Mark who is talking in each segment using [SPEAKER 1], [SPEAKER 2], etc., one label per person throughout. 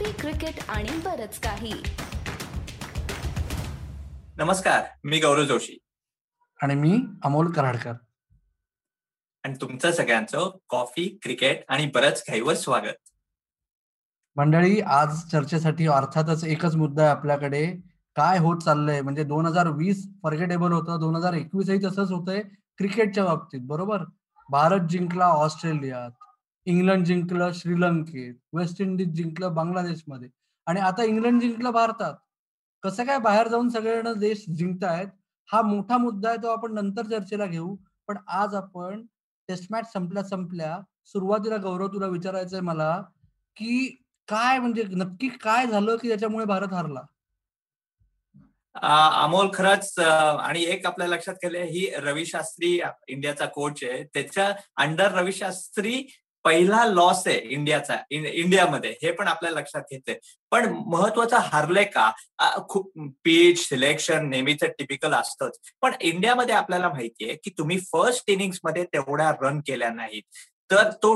[SPEAKER 1] Coffee cricket आणि बरच काही.
[SPEAKER 2] नमस्कार मी गौरव जोशी.
[SPEAKER 3] आणि मी अमोल कराडकर.
[SPEAKER 2] आणि तुमचं सगळ्यांचं कॉफी क्रिकेट आणि बरंच काहीवर स्वागत.
[SPEAKER 3] मंडळी आज चर्चेसाठी अर्थातच एकच मुद्दा आहे आपल्याकडे. काय होत चाललंय? म्हणजे दोन हजार वीस फर्गेटेबल होतं दोन हजार एकवीसही तसंच होतंय क्रिकेटच्या बाबतीत बरोबर? भारत जिंकला ऑस्ट्रेलियात. इंग्लंड जिंकलं श्रीलंकेत वेस्ट इंडिज जिंकलं बांगलादेशमध्ये. आणि आता इंग्लंड जिंकलं भारतात. कसं काय बाहेर जाऊन सगळेजण देश जिंकतायत? हा मोठा मुद्दा आहे तो आपण नंतर चर्चेला घेऊ. पण आज आपण टेस्ट मॅच संपल्या संपल्या सुरुवातीला गौरव तुला विचारायचंय मला की काय म्हणजे नक्की काय झालं की त्याच्यामुळे भारत हरला?
[SPEAKER 2] अमोल खरंच आणि एक आपल्या लक्षात केलं ही रवी शास्त्री इंडियाचा कोच आहे. त्याच्या अंडर रवी शास्त्री पहिला लॉस आहे इंडियाचा इंडियामध्ये. हे पण आपल्या लक्षात घेतलंय. पण महत्वाचं हारले का? खूप पीच सिलेक्शन नेहमीच टिपिकल असतंच. पण इंडियामध्ये आपल्याला माहितीये की तुम्ही फर्स्ट इनिंग्समध्ये तेवढ्या रन केल्या नाहीत. तर तो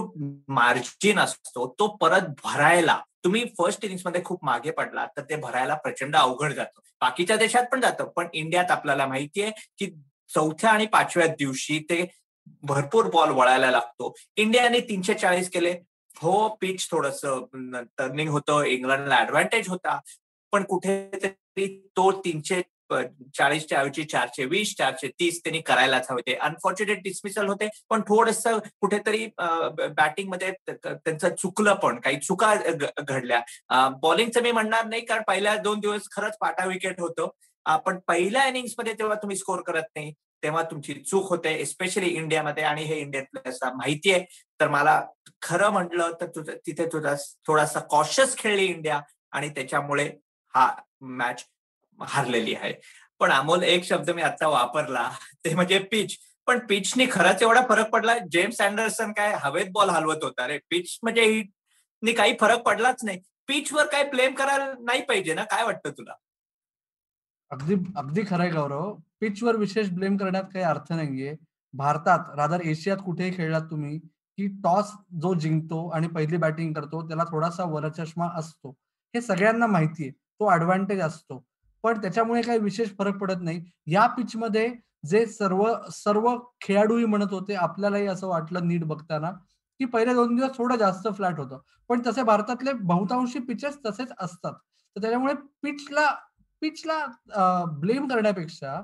[SPEAKER 2] मार्जिन असतो तो परत भरायला. तुम्ही फर्स्ट इनिंग्समध्ये खूप मागे पडला तर ते भरायला प्रचंड अवघड जातं. बाकीच्या देशात पण जातं पण इंडियात आपल्याला माहितीये की चौथ्या आणि पाचव्या दिवशी ते भरपूर बॉल वळायला लागतो. इंडियाने तीनशे चाळीस केले. हो पिच थोडस टर्निंग होतं. इंग्लंडला ऍडव्हान्टेज होता. पण कुठेतरी तो तीनशे चाळीसच्या ऐवजी चारशे वीस चारशे तीस त्यांनी करायलाच हवे. अनफॉर्च्युनेट डिसमिसल होते पण थोडस कुठेतरी बॅटिंगमध्ये त्यांचं चुकलं पण. काही चुका घडल्या. बॉलिंगचं मी म्हणणार नाही कारण पहिल्या दोन दिवस खरंच पाटा विकेट होतो. पण पहिल्या इनिंगमध्ये तेव्हा तुम्ही स्कोर करत नाही तेव्हा तुमची चूक होते एस्पेशली इंडियामध्ये. आणि हे इंडियातल्या माहिती आहे. तर मला खरं म्हटलं तर तुझं तिथे तुझा थोडासा कॉशियस खेळली इंडिया. आणि त्याच्यामुळे हा मॅच हारलेली आहे. पण अमोल एक शब्द मी आता वापरला ते म्हणजे पिच पण पिचनी खरंच एवढा फरक पडला जेम्स अँडरसन काय हवेत बॉल हलवत होता रे. पिच म्हणजे काही फरक पडलाच नाही. पिचवर काय ब्लेम करायला नाही पाहिजे ना काय वाटतं तुला?
[SPEAKER 3] अगदी अगदी खरंय गौरव. पिचवर विशेष ब्लेम करण्यात काही अर्थ नाहीये. भारतात रादर एशियात कुठेही खेळलात तुम्ही की टॉस जो जिंकतो आणि पहिली बॅटिंग करतो त्याला थोडासा वरचष्मा असतो. हे सगळ्यांना माहितीये. तो ऍडव्हान्टेज असतो. पण त्याच्यामुळे काही विशेष फरक पडत नाही. या पिच मध्ये जे सर्व सर्व खेळाडूही म्हणत होते आपल्यालाही असं वाटलं नीट बघताना की पहिले दोन दिवस थोडं जास्त फ्लॅट होतं. पण तसे भारतातले बहुतांशी पिचेस तसेच असतात. तर त्याच्यामुळे पिचला पिचला ब्लेम करण्यापेक्षा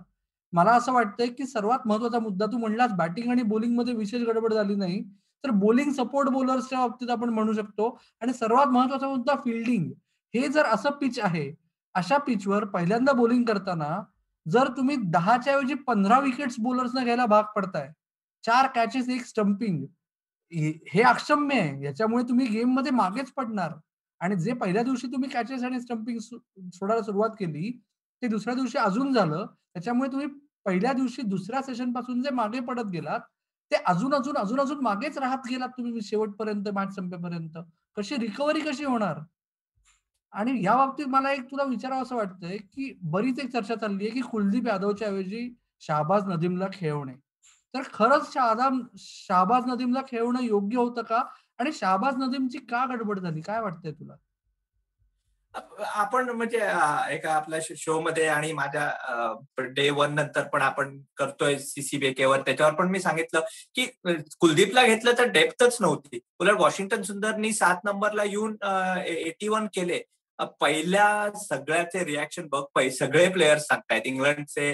[SPEAKER 3] मला असं वाटतंय की सर्वात महत्त्वाचा मुद्दा तू म्हणलास बॅटिंग आणि बॉलिंगमध्ये विशेष गडबड झाली नाही तर बोलिंग सपोर्ट बॉलर्सच्या बाबतीत आपण म्हणू शकतो. आणि सर्वात महत्त्वाचा मुद्दा फिल्डिंग हे जर असं पिच आहे अशा पिचवर पहिल्यांदा बॉलिंग करताना जर तुम्ही दहाच्या ऐवजी पंधरा विकेट्स बॉलर्सना घ्यायला भाग पडताय चार कॅचेस एक स्टम्पिंग हे अक्षम्य आहे. याच्यामुळे तुम्ही गेममध्ये मागेच पडणार. आणि जे पहिल्या दिवशी तुम्ही कॅचेस आणि स्टम्पिंग सोडायला सुरुवात केली ते दुसऱ्या दिवशी अजून झालं. त्याच्यामुळे तुम्ही पहिल्या दिवशी दुसऱ्या सेशनपासून जे मागे पडत गेलात ते अजून अजून अजून अजून मागेच राहत गेलात तुम्ही शेवटपर्यंत मॅच संपेपर्यंत. कशी रिकव्हरी कशी होणार? आणि या बाबतीत मला एक तुला विचारावं असं वाटतंय की बरीच एक चर्चा चालली आहे की कुलदीप यादवच्या ऐवजी शाहबाज नदीमला खेळवणे. तर खरंच शाहदाम शाहबाज नदीमला खेळवणं योग्य होतं का? आणि शाहबाज नदीमची का गडबड झाली? काय वाटतंय तुला?
[SPEAKER 2] आपण म्हणजे एका आपल्या शो मध्ये आणि माझ्या डे वन नंतर पण आपण करतोय सीसीबीकेवर त्याच्यावर पण मी सांगितलं की कुलदीपला घेतलं तर डेप्थच नव्हती. उलट वॉशिंग्टन सुंदरनी सात नंबरला येऊन एटी वन केले. पहिल्या सगळ्याचे रिॲक्शन बघ सगळे प्लेयर्स सांगतायत. इंग्लंडचे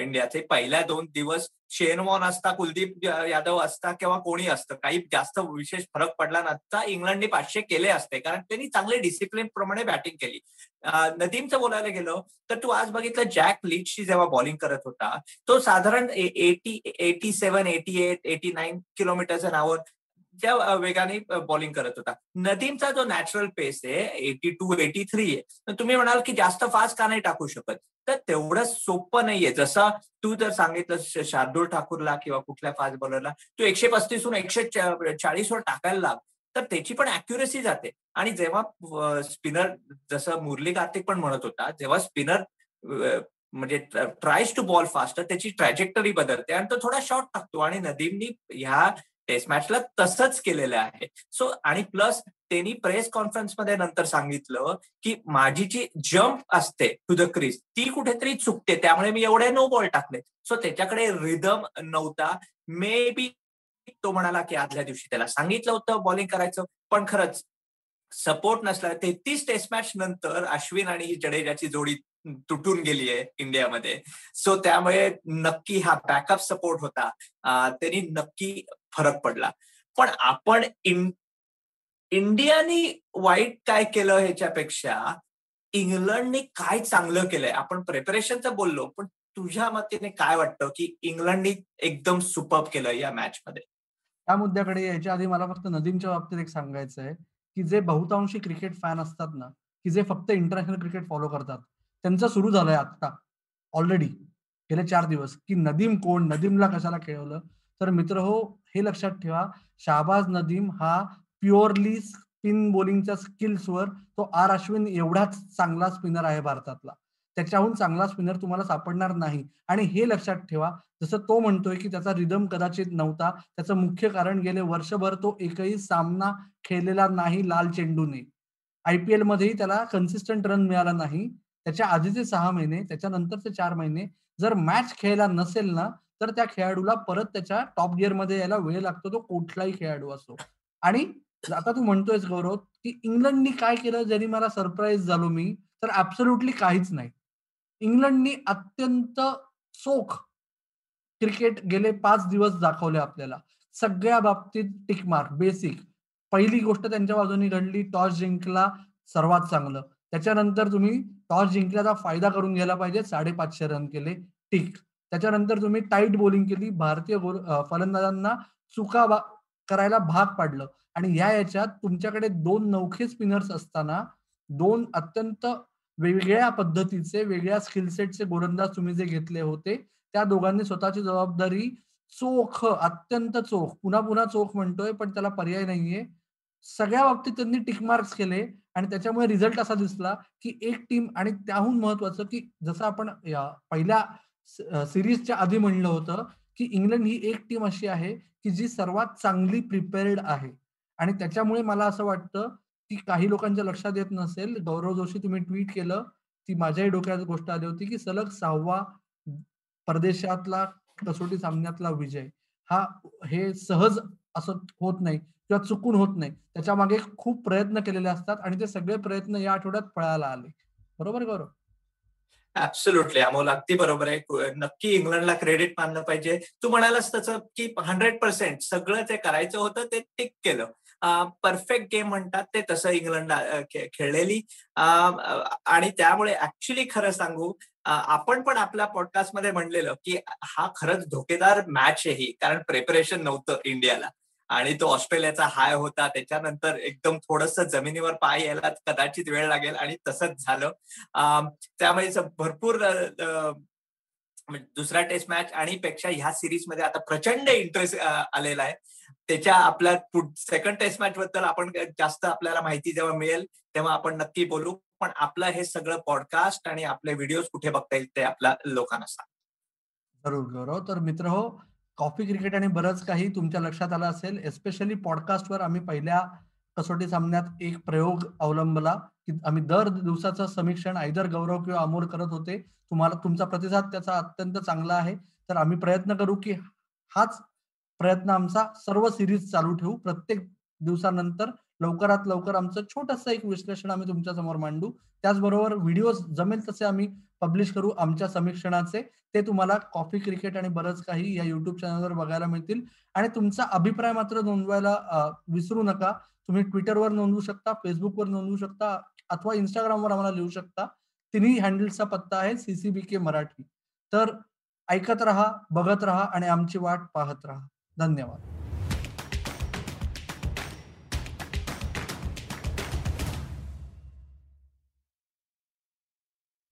[SPEAKER 2] इंडियाचे पहिल्या दोन दिवस शेन वॉन असता कुलदीप यादव असता किंवा कोणी असतं काही जास्त विशेष फरक पडला नसता इंग्लंडने पाचशे केले असते. कारण त्यांनी चांगले डिसिप्लिन प्रमाणे बॅटिंग केली. नदीमचं बोलायला गेलो तर तू आज बघितलं जॅक लीडशी जेव्हा बॉलिंग करत होता तो साधारण eighty eighty seven eighty eight eighty nine किलोमीटरच्या नावावर त्या वेगाने बॉलिंग करत होता. नदीमचा जो नॅचरल पेस आहे एटी टू एटी थ्री आहे तुम्ही म्हणाल की जास्त फास्ट का नाही टाकू शकत? तर तेवढं सोपं नाहीये. जसं तू जर सांगितलं शार्दूल ठाकूरला किंवा कुठल्या फास्ट बॉलरला तू एकशे पस्तीसहून एकशे चाळीसवर टाकायला लाग तर त्याची पण अॅक्युरेसी जाते. आणि जेव्हा स्पिनर जसं मुरली कार्तिक पण म्हणत होता जेव्हा स्पिनर म्हणजे ट्रायज टू बॉल फास्ट त्याची ट्रॅजेक्टरी बदलते आणि तो थोडा शॉर्ट टाकतो. आणि नदीमनी ह्या टेस्ट मॅचला तसंच केलेलं आहे. सो आणि प्लस त्यांनी प्रेस कॉन्फरन्समध्ये नंतर सांगितलं की माझी जी जम्प असते टू द क्रीज ती कुठेतरी चुकते. त्यामुळे मी एवढे नो बॉल टाकले. सो त्याच्याकडे रिदम नव्हता. मे बी तो म्हणाला की आदल्या दिवशी त्याला सांगितलं होतं बॉलिंग करायचं पण खरंच सपोर्ट नसला. तेहतीस टेस्ट मॅच नंतर अश्विन आणि जडेजाची जोडी तुटून गेली आहे इंडियामध्ये. सो त्यामुळे नक्की हा बॅकअप सपोर्ट होता. त्यांनी नक्की फरक पडला. पण आपण इंडियानी वाईट काय केलं ह्याच्यापेक्षा इंग्लंडने काय चांगलं केलंय? आपण प्रिपरेशनचं बोललो पण तुझ्या मतीने काय वाटतं की इंग्लंडने एकदम सुपअप केलं या मॅच मध्ये
[SPEAKER 3] त्या मुद्द्याकडे यायच्या आधी मला फक्त नदीमच्या बाबतीत एक सांगायचं आहे की जे बहुतांशी क्रिकेट फॅन असतात ना की जे फक्त इंटरनॅशनल क्रिकेट फॉलो करतात त्यांचं सुरू झालंय आता ऑलरेडी गेले चार दिवस की नदीम कोण नदीमला कशाला खेळवलं तर मित्र हो हे लक्षात ठेवा शाहबाज नदीम हा प्युअरली स्पिन बॉलिंगच्या स्किल्सवर तो आर अश्विन एवढाच चांगला स्पिनर आहे भारतातला. त्याच्याहून चांगला स्पिनर तुम्हाला सापडणार नाही. आणि हे लक्षात ठेवा जसं तो म्हणतोय की त्याचा रिदम कदाचित नव्हता त्याचं मुख्य कारण गेले वर्षभर तो एकही सामना खेळलेला नाही लाल चेंडूने. आयपीएल मध्येही त्याला कन्सिस्टंट रन मिळाला नाही. त्याच्या आधीचे सहा महिने त्याच्यानंतरचे चार महिने जर मॅच खेळला नसेल ना तर त्या खेळाडूला परत त्याच्या टॉप गिअरमध्ये यायला वेळ लागतो तो कुठलाही खेळाडू असो. आणि आता तू म्हणतोयस गौरव की इंग्लंडनी काय केलं? जरी मला सरप्राईज झालो मी तर ऍब्सोल्युटली काहीच नाही. इंग्लंडनी अत्यंत चोख क्रिकेट गेले पाच दिवस दाखवले आपल्याला. सगळ्या बाबतीत टिकमार्क बेसिक पहिली गोष्ट त्यांच्या बाजूने घडली टॉस जिंकला सर्वात चांगलं. त्याच्यानंतर तुम्ही टॉस जिंकल्याचा फायदा करून घ्यायला पाहिजे साडेपाचशे रन केले टिक त्याच्यानंतर तुम्ही टाईट बॉलिंग केली. भारतीय फलंदाजांना चुका करायला भाग पाडलं. आणि या याच्यात तुमच्याकडे दोन नौखे स्पिनर्स असताना दोन अत्यंत वेगळ्या पद्धतीचे वेगळ्या स्किलसेटचे गोलंदाज तुम्ही जे घेतले होते त्या दोघांनी स्वतःची जबाबदारी चोख अत्यंत चोख पुन्हा पुन्हा चोख म्हणतोय पण त्याला पर्याय नाहीये. सगळ्या बाबतीत त्यांनी टिकमार्क्स केले आणि त्याच्यामुळे रिझल्ट असा दिसला की एक टीम आणि त्याहून महत्वाचं की जसं आपण पहिल्या सिरीजच्या आधी म्हणलं होतं की इंग्लंड ही एक टीम अशी आहे की जी सर्वात चांगली प्रिपेअर्ड आहे. आणि त्याच्यामुळे मला असं वाटतं की काही लोकांच्या लक्षात येत नसेल गौरव जोशी तुम्ही ट्विट केलं ती माझ्याही डोक्यात गोष्ट आली होती की सलग सहावा परदेशातला कसोटी सामन्यातला विजय. हा हे सहज असं होत नाही किंवा चुकून होत नाही. त्याच्यामागे खूप प्रयत्न केलेले असतात आणि ते सगळे प्रयत्न या आठवड्यात पळायला आले. बरोबर गौरव?
[SPEAKER 2] ऍब्सोल्युटली अमोल अगदी बरोबर आहे. नक्की इंग्लंडला क्रेडिट मानलं पाहिजे. तू म्हणालास तसं की हंड्रेड पर्सेंट सगळं ते करायचं होतं ते टिक केलं. परफेक्ट गेम म्हणतात ते तसं इंग्लंडला खेळलेली. आणि त्यामुळे ऍक्च्युली खरं सांगू आपण पण आपल्या पॉडकास्टमध्ये म्हणलेलं की हा खरंच धोकेदार मॅच आहे ही कारण प्रिपरेशन नव्हतं इंडियाला. आणि तो ऑस्ट्रेलियाचा हाय होता. त्याच्यानंतर एकदम थोडस जमिनीवर पाय यायला कदाचित वेळ लागेल आणि तसंच झालं. त्यामुळे भरपूर म्हणजे दुसरा टेस्ट मॅच आणि पेक्षा ह्या सिरीजमध्ये आता प्रचंड इंटरेस्ट आलेला आहे. त्याच्या आपल्या सेकंड टेस्ट मॅच बद्दल आपण जास्त आपल्याला माहिती जेव्हा मिळेल तेव्हा आपण नक्की बोलू. पण आपलं हे सगळं पॉडकास्ट आणि आपले व्हिडिओ कुठे बघता येईल ते आपल्या लोकांना सांग.
[SPEAKER 3] जरूर गौरव. तर मित्र हो कॉफी क्रिकेट आणि बरंच काही तुमच्या लक्षात आलं असेल एस्पेशली पॉडकास्टवर आम्ही पहिल्या कसोटी सामन्यात एक प्रयोग अवलंबला की आम्ही दर दिवसाचं समीक्षण आयदर गौरव किंवा अमोल करत होते. तुम्हाला तुमचा प्रतिसाद त्याचा अत्यंत चांगला आहे. तर आम्ही प्रयत्न करू की हाच प्रयत्न आमचा सर्व सिरीज चालू ठेवू. प्रत्येक दिवसानंतर लवकरात लवकर आमचं छोटंसं एक विश्लेषण आम्ही तुमच्यासमोर मांडू. त्याचबरोबर व्हिडिओ जमेल तसे आम्ही पब्लिश करू आमच्या समीक्षणाचे. ते तुम्हाला कॉफी क्रिकेट आणि बरंच काही या युट्यूब चॅनलवर बघायला मिळतील. आणि तुमचा अभिप्राय मात्र नोंदवायला विसरू नका. तुम्ही ट्विटरवर नोंदवू शकता फेसबुकवर नोंदवू शकता अथवा इंस्टाग्रामवर आम्हाला लिहू शकता. तिन्ही हँडल्सचा पत्ता आहे सीसीबी के मराठी. तर ऐकत राहा बघत राहा आणि आमची वाट पाहत राहा. धन्यवाद.